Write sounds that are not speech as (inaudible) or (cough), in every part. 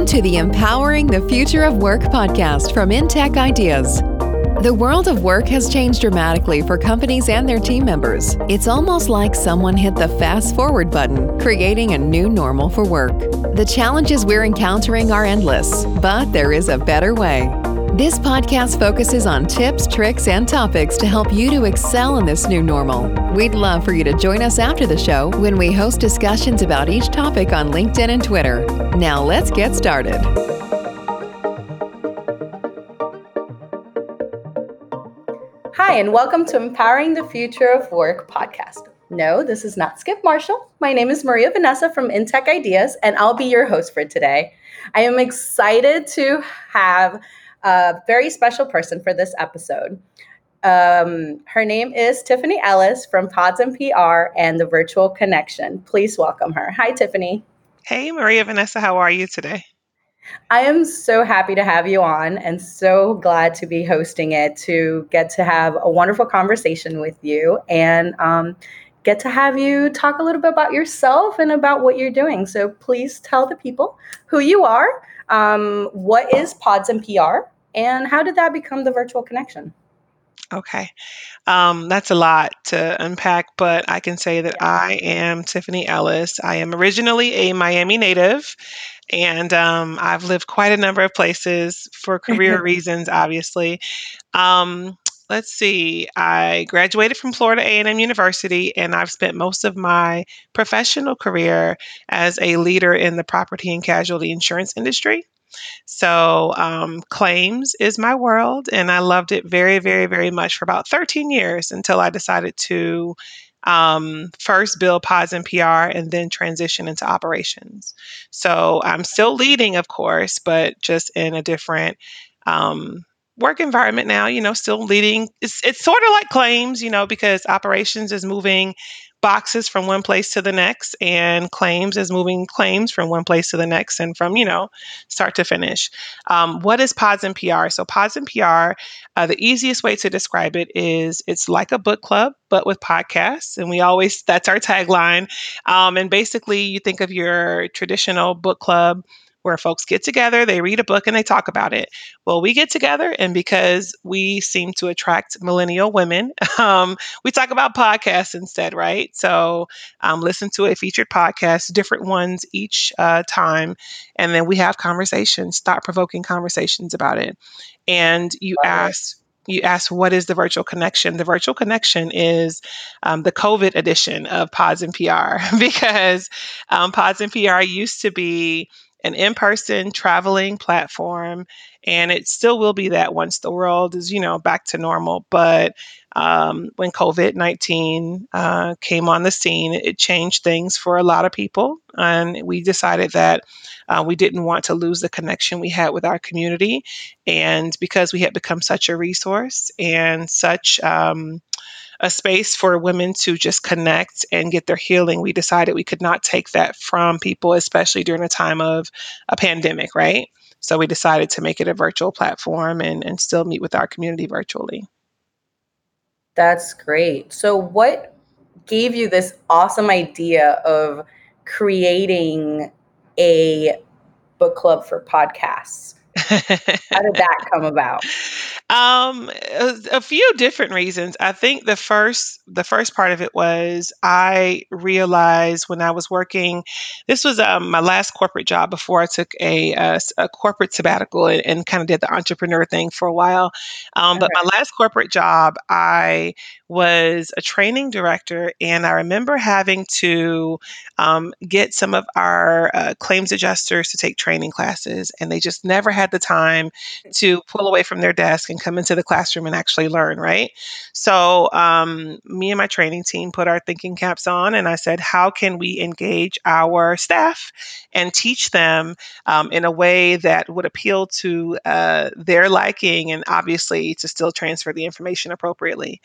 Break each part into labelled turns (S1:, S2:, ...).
S1: Welcome to the Empowering the Future of Work podcast from InTech Ideas. The world of work has changed dramatically for companies and their team members. It's almost like someone hit the fast forward button, creating a new normal for work. The challenges we're encountering are endless, but there is a better way. This podcast focuses on tips, tricks, and topics to help you to excel in this new normal. We'd love for you to join us after the show when we host discussions about each topic on LinkedIn and Twitter. Now, let's get started.
S2: Hi, and welcome to Empowering the Future of Work podcast. No, this is not Skip Marshall. My name is Maria Vanessa from InTech Ideas, and I'll be your host for today. I am excited to have a very special person for this episode. Um, her name is Tiffany Ellis from Pods and PR and the Virtual Connection. Please welcome her. Hi, Tiffany.
S3: Hey, Maria Vanessa, how are you today?
S2: I am so happy to have you on and so glad to be hosting it to get to have a wonderful conversation with you and um, get to have you talk a little bit about yourself and about what you're doing. So please tell the people who you are, um, what is Pods and PR, and how did that become the virtual connection?
S3: Okay. Um, that's a lot to unpack, but I can say that I am Tiffany Ellis. I am originally a Miami native, and um, I've lived quite a number of places for (laughs) career reasons, obviously. Um, let's see. I graduated from Florida A&M University, and I've spent most of my professional career as a leader in the property and casualty insurance industry. So, um, claims is my world, and I loved it very, very, very much for about 13 years until I decided to um, first build pods and PR and then transition into operations. So, I'm still leading, of course, but just in a different um, work environment now, you know, still leading. It's, it's sort of like claims, you know, because operations is moving boxes from one place to the next and claims is moving claims from one place to the next and from you know start to finish um, what is pods and pr so pods and pr uh, the easiest way to describe it is it's like a book club but with podcasts and we always that's our tagline um, and basically you think of your traditional book club where folks get together, they read a book, and they talk about it. Well, we get together, and because we seem to attract millennial women, (laughs) um, we talk about podcasts instead, right? So, um, listen to a featured podcast, different ones each uh, time, and then we have conversations, thought provoking conversations about it. And you ask, you ask what is the virtual connection the virtual connection is um, the covid edition of pods and pr (laughs) because um, pods and pr used to be an in person traveling platform. And it still will be that once the world is, you know, back to normal. But um, when COVID 19 uh, came on the scene, it changed things for a lot of people. And we decided that uh, we didn't want to lose the connection we had with our community. And because we had become such a resource and such, um, a space for women to just connect and get their healing, we decided we could not take that from people, especially during a time of a pandemic, right? So we decided to make it a virtual platform and, and still meet with our community virtually.
S2: That's great. So, what gave you this awesome idea of creating a book club for podcasts? (laughs) How did that come about?
S3: Um, a, a few different reasons. I think the first the first part of it was I realized when I was working. This was um, my last corporate job before I took a, a, a corporate sabbatical and, and kind of did the entrepreneur thing for a while. Um, but my last corporate job, I was a training director, and I remember having to um, get some of our uh, claims adjusters to take training classes, and they just never had the time to pull away from their desk and come into the classroom and actually learn, right? So, um, me and my training team put our thinking caps on, and I said, How can we engage our staff and teach them um, in a way that would appeal to uh, their liking and obviously to still transfer the information appropriately?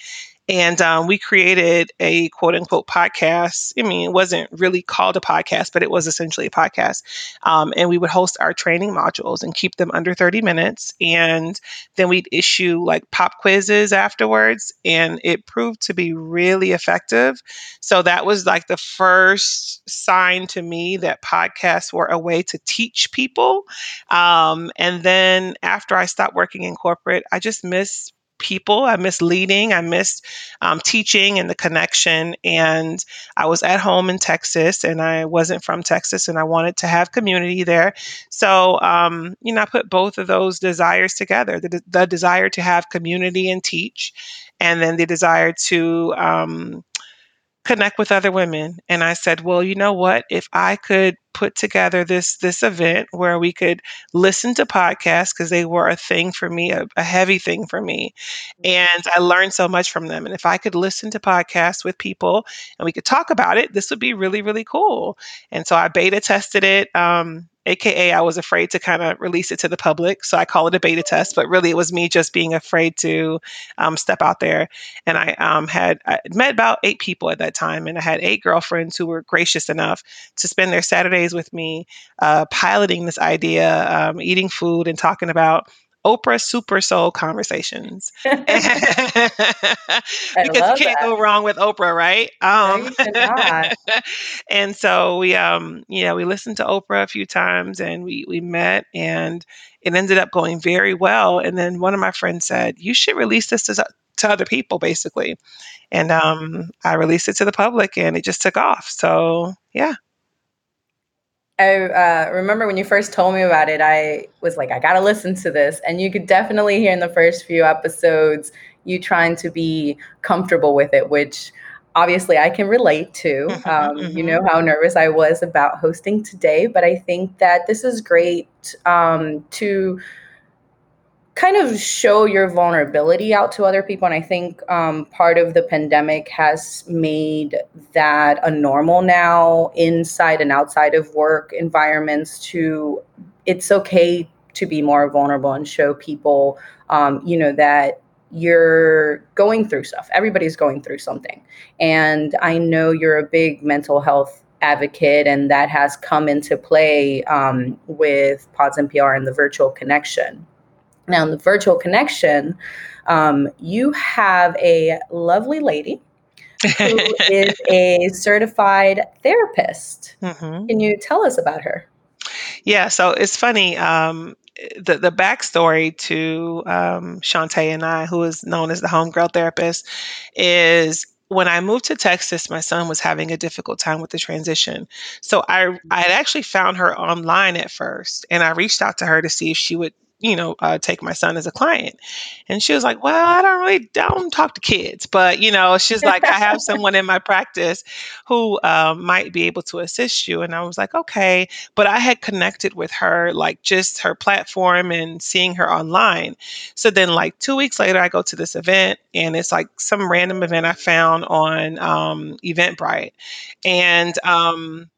S3: And um, we created a quote unquote podcast. I mean, it wasn't really called a podcast, but it was essentially a podcast. Um, and we would host our training modules and keep them under 30 minutes. And then we'd issue like pop quizzes afterwards. And it proved to be really effective. So that was like the first sign to me that podcasts were a way to teach people. Um, and then after I stopped working in corporate, I just miss people. I miss leading. I missed um, teaching and the connection. And I was at home in Texas and I wasn't from Texas and I wanted to have community there. So, um, you know, I put both of those desires together the, the, desire to have community and teach, and then the desire to, um, connect with other women. And i said well you know what? If i could put together this this event where we could listen to podcasts because they were a thing for me a, a, heavy thing for me and i learned so much from them. And if i could listen to podcasts with people and we could talk about it this would be really really cool. And so i beta tested it um, aka I was afraid to kind of release it to the public. So I call it a beta test, but really it was me just being afraid to um, step out there. And I um, had I met about eight people at that time, and I had eight girlfriends who were gracious enough to spend their Saturdays with me, uh, piloting this idea, um, eating food, and talking about Oprah Super Soul Conversations. (laughs) (laughs) because you can't that. go wrong with Oprah, right?
S2: Um, (laughs)
S3: and so we, um, you know, we listened to Oprah a few times and we, we met and it ended up going very well. And then one of my friends said, you should release this to, to other people, basically. And um, I released it to the public and it just took off. So, yeah.
S2: I uh, remember when you first told me about it, I was like, I gotta listen to this. And you could definitely hear in the first few episodes you trying to be comfortable with it, which obviously I can relate to. (laughs) Um, mm-hmm. You know how nervous I was about hosting today, but I think that this is great um, to kind of show your vulnerability out to other people. And I think um, part of the pandemic has made that a normal now inside and outside of work environments to it's okay to be more vulnerable and show people, um, you know, that you're going through stuff. Everybody's going through something. And I know you're a big mental health advocate, and that has come into play um, with Pods and PR and the virtual connection. Now, in the virtual connection, um, you have a lovely lady who (laughs) is a certified therapist. Mm-hmm. Can you tell us about her?
S3: Yeah, so it's funny. Um, the the backstory to um, Shantae and I, who is known as the homegirl therapist, is when I moved to Texas, my son was having a difficult time with the transition. So I I had actually found her online at first, and I reached out to her to see if she would you know, uh, take my son as a client. And she was like, well, I don't really, don't talk to kids, but you know, she's like, I have (laughs) someone in my practice who um, might be able to assist you. And I was like, okay. But I had connected with her, like just her platform and seeing her online. So then like two weeks later, I go to this event and it's like some random event I found on um, Eventbrite. And, um,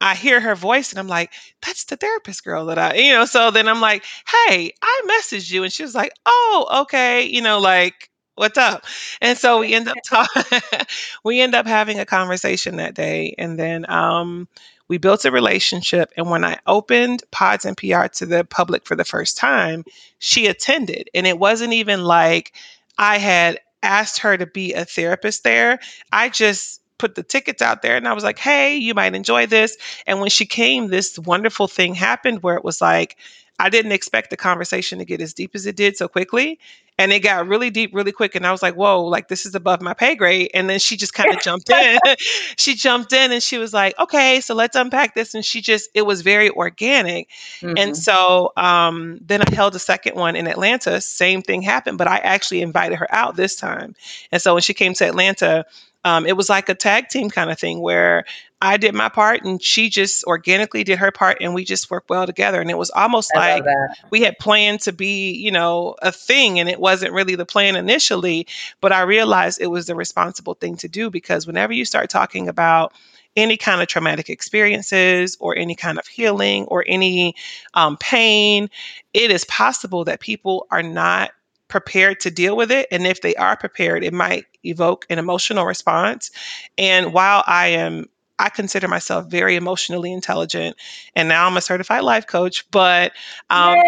S3: I hear her voice and I'm like, that's the therapist girl that I, you know, so then I'm like, hey, I messaged you. And she was like, oh, okay. You know, like, what's up? And so we end up (laughs) talking, (laughs) we end up having a conversation that day. And then um, we built a relationship. And when I opened Pods and PR to the public for the first time, she attended. And it wasn't even like I had asked her to be a therapist there. I just put the tickets out there and I was like, hey, you might enjoy this. And when she came, this wonderful thing happened where it was like, I didn't expect the conversation to get as deep as it did so quickly. And it got really deep really quick. And I was like, whoa, like this is above my pay grade. And then she just kind of (laughs) jumped in. (laughs) she jumped in and she was like, okay, so let's unpack this. And she just, it was very organic. Mm-hmm. And so um, then I held a second one in Atlanta. Same thing happened, but I actually invited her out this time. And so when she came to Atlanta, um, it was like a tag team kind of thing where I did my part and she just organically did her part and we just worked well together. And it was almost I like we had planned to be, you know, a thing and it wasn't really the plan initially, but I realized it was the responsible thing to do because whenever you start talking about any kind of traumatic experiences or any kind of healing or any um, pain, it is possible that people are not prepared to deal with it. And if they are prepared, it might evoke an emotional response. And while I am I consider myself very emotionally intelligent, and now I'm a certified life coach. But um,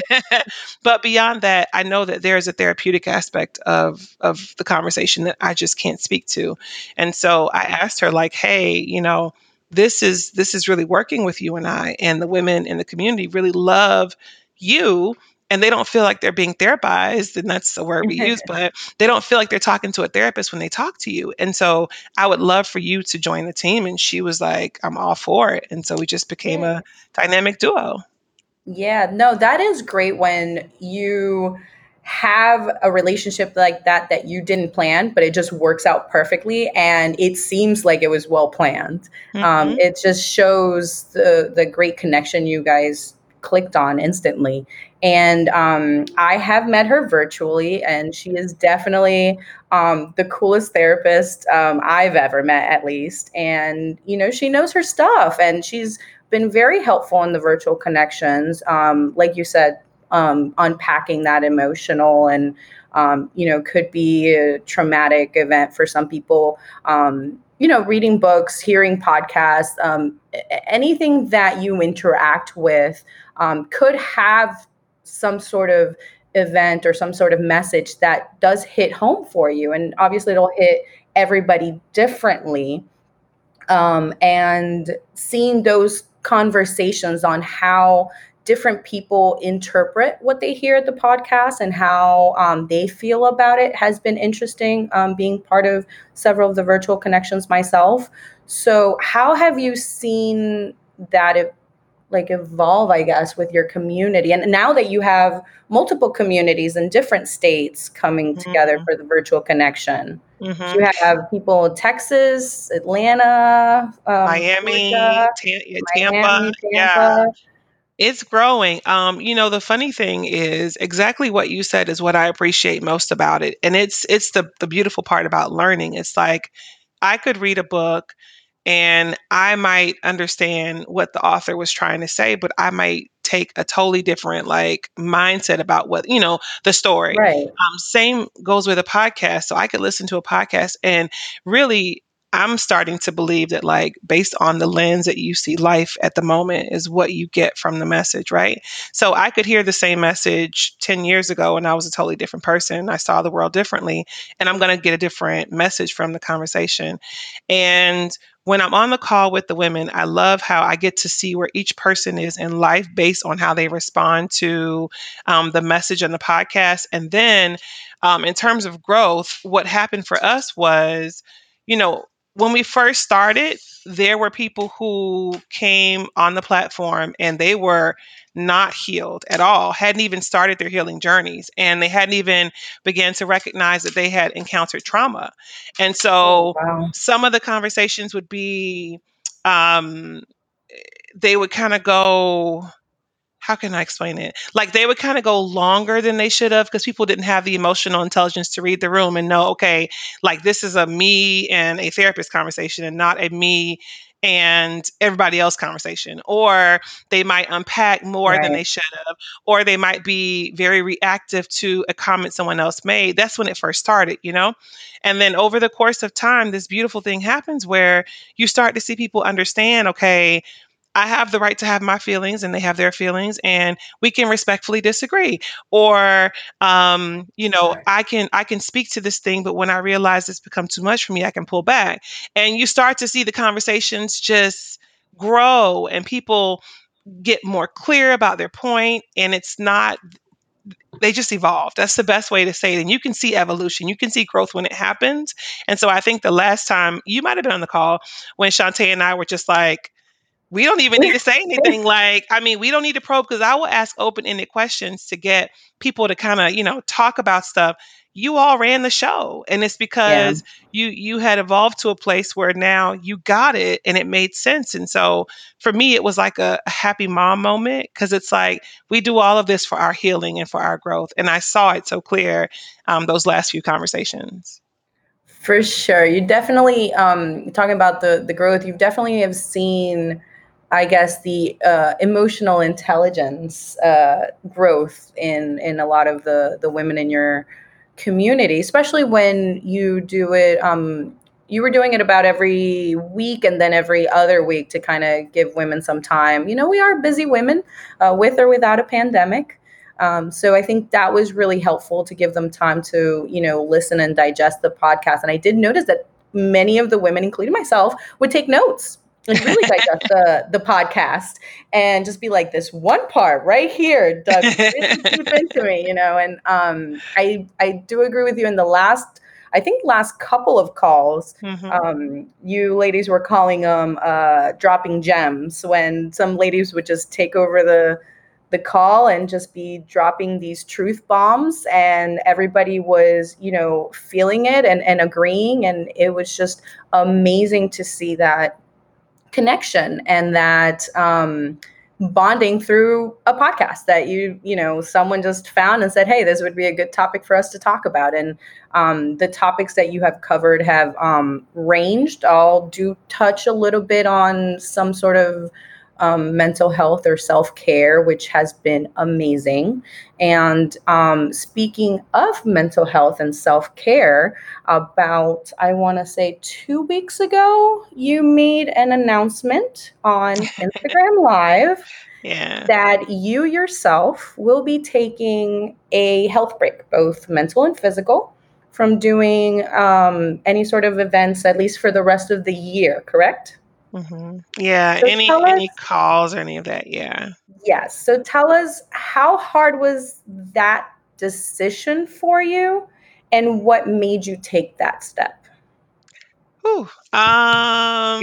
S3: (laughs) but beyond that, I know that there is a therapeutic aspect of of the conversation that I just can't speak to. And so I asked her, like, "Hey, you know, this is this is really working with you and I, and the women in the community really love you and they don't feel like they're being therapized and that's the word we (laughs) use but they don't feel like they're talking to a therapist when they talk to you and so i would love for you to join the team and she was like i'm all for it and so we just became a dynamic duo.
S2: Yeah no that is great when you have a relationship like that that you didn't plan but it just works out perfectly and it seems like it was well planned. Um, mm-hmm. um, it just shows the the great connection you guys clicked on instantly. And um, I have met her virtually, and she is definitely um, the coolest therapist um, I've ever met, at least. And, you know, she knows her stuff, and she's been very helpful in the virtual connections. Um, like you said, um, unpacking that emotional and um, you know, could be a traumatic event for some people. Um, you know, reading books, hearing podcasts, um, anything that you interact with um, could have some sort of event or some sort of message that does hit home for you. And obviously, it'll hit everybody differently. Um, and seeing those conversations on how different people interpret what they hear at the podcast and how um, they feel about it has been interesting um, being part of several of the virtual connections myself so how have you seen that like evolve i guess with your community and now that you have multiple communities in different states coming mm-hmm. together for the virtual connection mm-hmm. you have people in texas atlanta
S3: um, miami, Tampa, Miami, Tampa yeah it's growing. Um, you know, the funny thing is exactly what you said is what I appreciate most about it. And it's it's the the beautiful part about learning. It's like I could read a book and I might understand what the author was trying to say, but I might take a totally different like mindset about what you know the story.
S2: Right.
S3: Um, same goes with a podcast. So I could listen to a podcast and really I'm starting to believe that, like, based on the lens that you see life at the moment, is what you get from the message, right? So I could hear the same message 10 years ago and I was a totally different person. I saw the world differently, and I'm going to get a different message from the conversation. And when I'm on the call with the women, I love how I get to see where each person is in life based on how they respond to um, the message and the podcast. And then, um, in terms of growth, what happened for us was, you know, when we first started, there were people who came on the platform and they were not healed at all, hadn't even started their healing journeys, and they hadn't even began to recognize that they had encountered trauma. And so oh, wow. some of the conversations would be um, they would kind of go how can I explain it? Like they would kind of go longer than they should have because people didn't have the emotional intelligence to read the room and know, okay, like this is a me and a therapist conversation and not a me and everybody else conversation. Or they might unpack more right. than they should have, or they might be very reactive to a comment someone else made. That's when it first started, you know? And then over the course of time, this beautiful thing happens where you start to see people understand, okay, I have the right to have my feelings and they have their feelings and we can respectfully disagree or um, you know I can I can speak to this thing but when I realize it's become too much for me I can pull back and you start to see the conversations just grow and people get more clear about their point and it's not they just evolve. That's the best way to say it. And you can see evolution. You can see growth when it happens. And so I think the last time you might have been on the call when Shantae and I were just like, we don't even need to say (laughs) anything like i mean we don't need to probe because i will ask open-ended questions to get people to kind of you know talk about stuff you all ran the show and it's because yeah. you you had evolved to a place where now you got it and it made sense and so for me it was like a, a happy mom moment because it's like we do all of this for our healing and for our growth and i saw it so clear um, those last few conversations
S2: for sure you definitely um, talking about the the growth you definitely have seen I guess the uh, emotional intelligence uh, growth in in a lot of the the women in your community, especially when you do it. Um, you were doing it about every week and then every other week to kind of give women some time. You know, we are busy women, uh, with or without a pandemic. Um, so I think that was really helpful to give them time to, you know, listen and digest the podcast. And I did notice that many of the women, including myself, would take notes and really digest the the podcast and just be like this one part right here dug really deep into me you know and um i i do agree with you in the last i think last couple of calls mm-hmm. um you ladies were calling them uh dropping gems when some ladies would just take over the the call and just be dropping these truth bombs and everybody was you know feeling it and, and agreeing and it was just amazing to see that connection and that um, bonding through a podcast that you you know someone just found and said hey this would be a good topic for us to talk about. And um, the topics that you have covered have um, ranged. I'll do touch a little bit on some sort of um, mental health or self care, which has been amazing. And um, speaking of mental health and self care, about, I want to say, two weeks ago, you made an announcement on (laughs) Instagram Live.
S3: Yeah.
S2: That you yourself will be taking a health break, both mental and physical, from doing um, any sort of events, at least for the rest of the year, correct?
S3: Mhm. Yeah, So any any calls or any of that, yeah.
S2: yes. So tell us how hard was that decision for you and what made you take that step?
S3: Whew, um (laughs)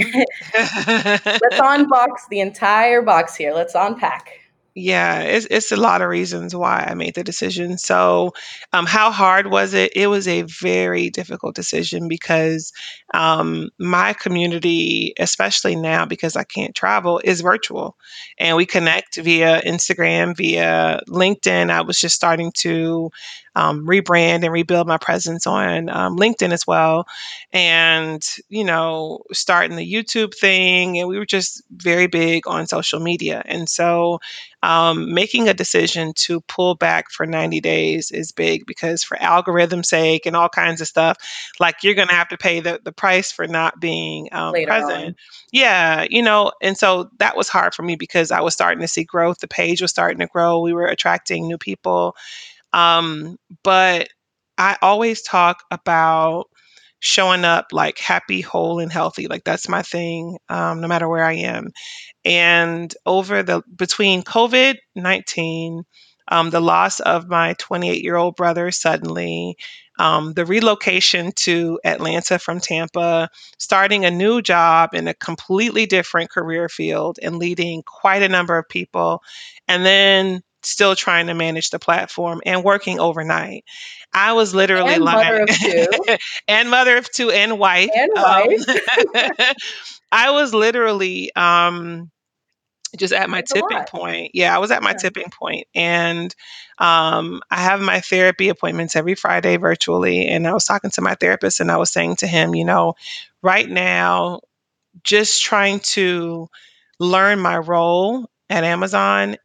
S2: Let's (laughs) unbox the entire box here. Let's unpack.
S3: Yeah, it's it's a lot of reasons why I made the decision. So, um, how hard was it? It was a very difficult decision because um, my community, especially now because I can't travel, is virtual, and we connect via Instagram, via LinkedIn. I was just starting to um, rebrand and rebuild my presence on um, LinkedIn as well, and you know, starting the YouTube thing, and we were just very big on social media, and so um, making a decision to pull back for 90 days is big because for algorithm sake and all kinds of stuff like you're going to have to pay the, the price for not being um, present on. yeah you know and so that was hard for me because i was starting to see growth the page was starting to grow we were attracting new people um, but i always talk about showing up like happy, whole, and healthy. Like that's my thing, um, no matter where I am. And over the between COVID 19, um, the loss of my 28 year old brother suddenly, um, the relocation to Atlanta from Tampa, starting a new job in a completely different career field and leading quite a number of people, and then still trying to manage the platform and working overnight. I was literally
S2: and like, mother of two, (laughs)
S3: and mother of two, and wife,
S2: and wife. Um, (laughs)
S3: I was literally um, just at my That's tipping point. Yeah, I was at my yeah. tipping point, and um, I have my therapy appointments every Friday virtually. And I was talking to my therapist, and I was saying to him, you know, right now, just trying to learn my role at Amazon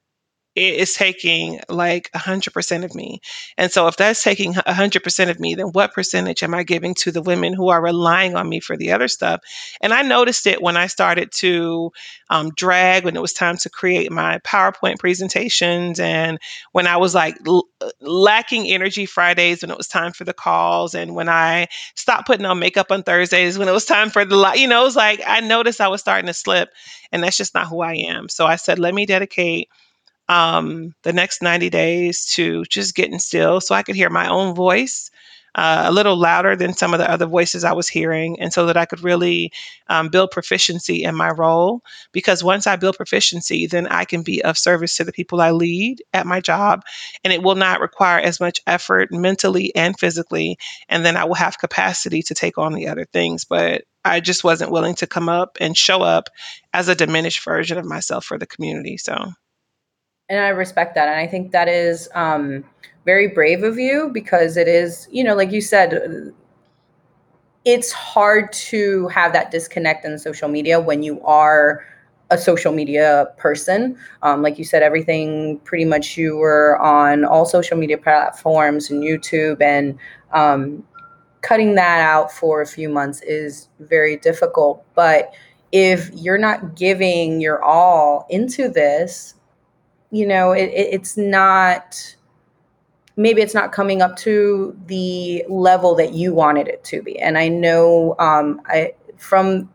S3: it is taking like 100% of me. And so, if that's taking 100% of me, then what percentage am I giving to the women who are relying on me for the other stuff? And I noticed it when I started to um, drag, when it was time to create my PowerPoint presentations, and when I was like l- lacking energy Fridays when it was time for the calls, and when I stopped putting on makeup on Thursdays when it was time for the, you know, it was like I noticed I was starting to slip, and that's just not who I am. So I said, let me dedicate um, the next 90 days to just getting still so I could hear my own voice uh, a little louder than some of the other voices I was hearing, and so that I could really um, build proficiency in my role. Because once I build proficiency, then I can be of service to the people I lead at my job, and it will not require as much effort mentally and physically. And then I will have capacity to take on the other things. But I just wasn't willing to come up and show up as a diminished version of myself for the community. So
S2: and I respect that. And I think that is um, very brave of you because it is, you know, like you said, it's hard to have that disconnect in social media when you are a social media person. Um, like you said, everything pretty much you were on all social media platforms and YouTube, and um, cutting that out for a few months is very difficult. But if you're not giving your all into this, you know, it, it, it's not maybe it's not coming up to the level that you wanted it to be. And I know um, I from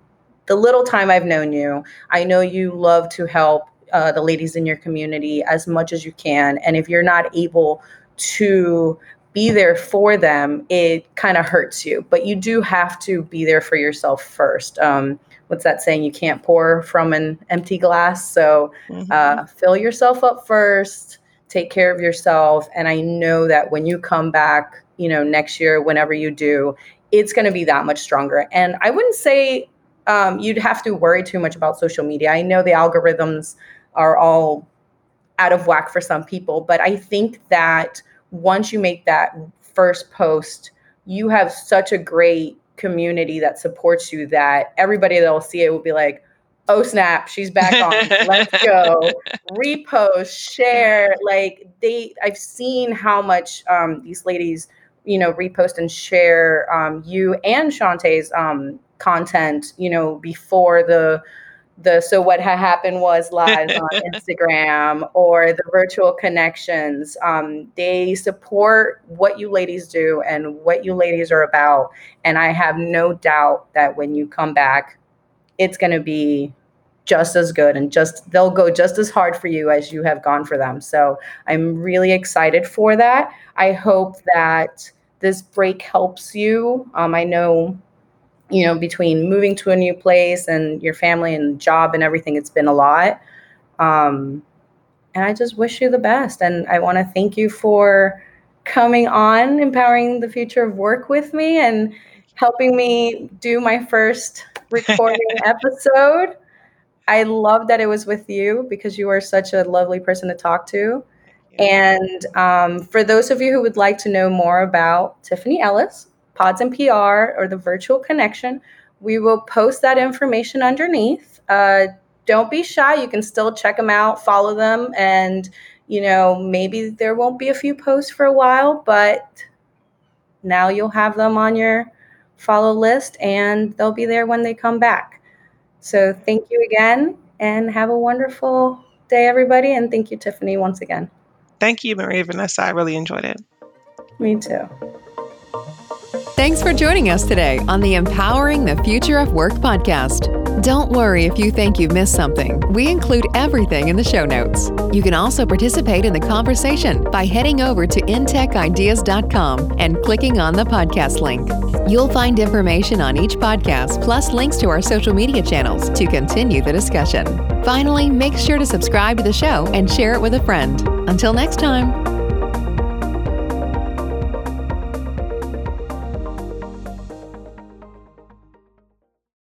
S2: the little time I've known you, I know you love to help uh, the ladies in your community as much as you can. And if you're not able to be there for them, it kind of hurts you. But you do have to be there for yourself first. Um, what's that saying? You can't pour from an empty glass. So mm-hmm. uh, fill yourself up first, take care of yourself. And I know that when you come back, you know, next year, whenever you do, it's going to be that much stronger. And I wouldn't say um, you'd have to worry too much about social media. I know the algorithms are all out of whack for some people, but I think that once you make that first post, you have such a great community that supports you that everybody that'll see it will be like, oh snap, she's back on. (laughs) Let's go. Repost, share. Like they I've seen how much um, these ladies, you know, repost and share um, you and Shantae's um, content, you know, before the the so what had happened was live on (laughs) Instagram or the virtual connections. Um, they support what you ladies do and what you ladies are about. And I have no doubt that when you come back, it's going to be just as good and just they'll go just as hard for you as you have gone for them. So I'm really excited for that. I hope that this break helps you. Um, I know you know, between moving to a new place and your family and job and everything, it's been a lot. Um, and I just wish you the best. And I want to thank you for coming on, empowering the future of work with me, and helping me do my first recording (laughs) episode. I love that it was with you because you are such a lovely person to talk to. And um, for those of you who would like to know more about Tiffany Ellis, Pods and PR or the virtual connection. We will post that information underneath. Uh, don't be shy. You can still check them out, follow them, and you know maybe there won't be a few posts for a while, but now you'll have them on your follow list, and they'll be there when they come back. So thank you again, and have a wonderful day, everybody. And thank you, Tiffany, once again.
S3: Thank you, Maria Vanessa. I really enjoyed it.
S2: Me too.
S1: Thanks for joining us today on the Empowering the Future of Work podcast. Don't worry if you think you've missed something. We include everything in the show notes. You can also participate in the conversation by heading over to intechideas.com and clicking on the podcast link. You'll find information on each podcast plus links to our social media channels to continue the discussion. Finally, make sure to subscribe to the show and share it with a friend. Until next time.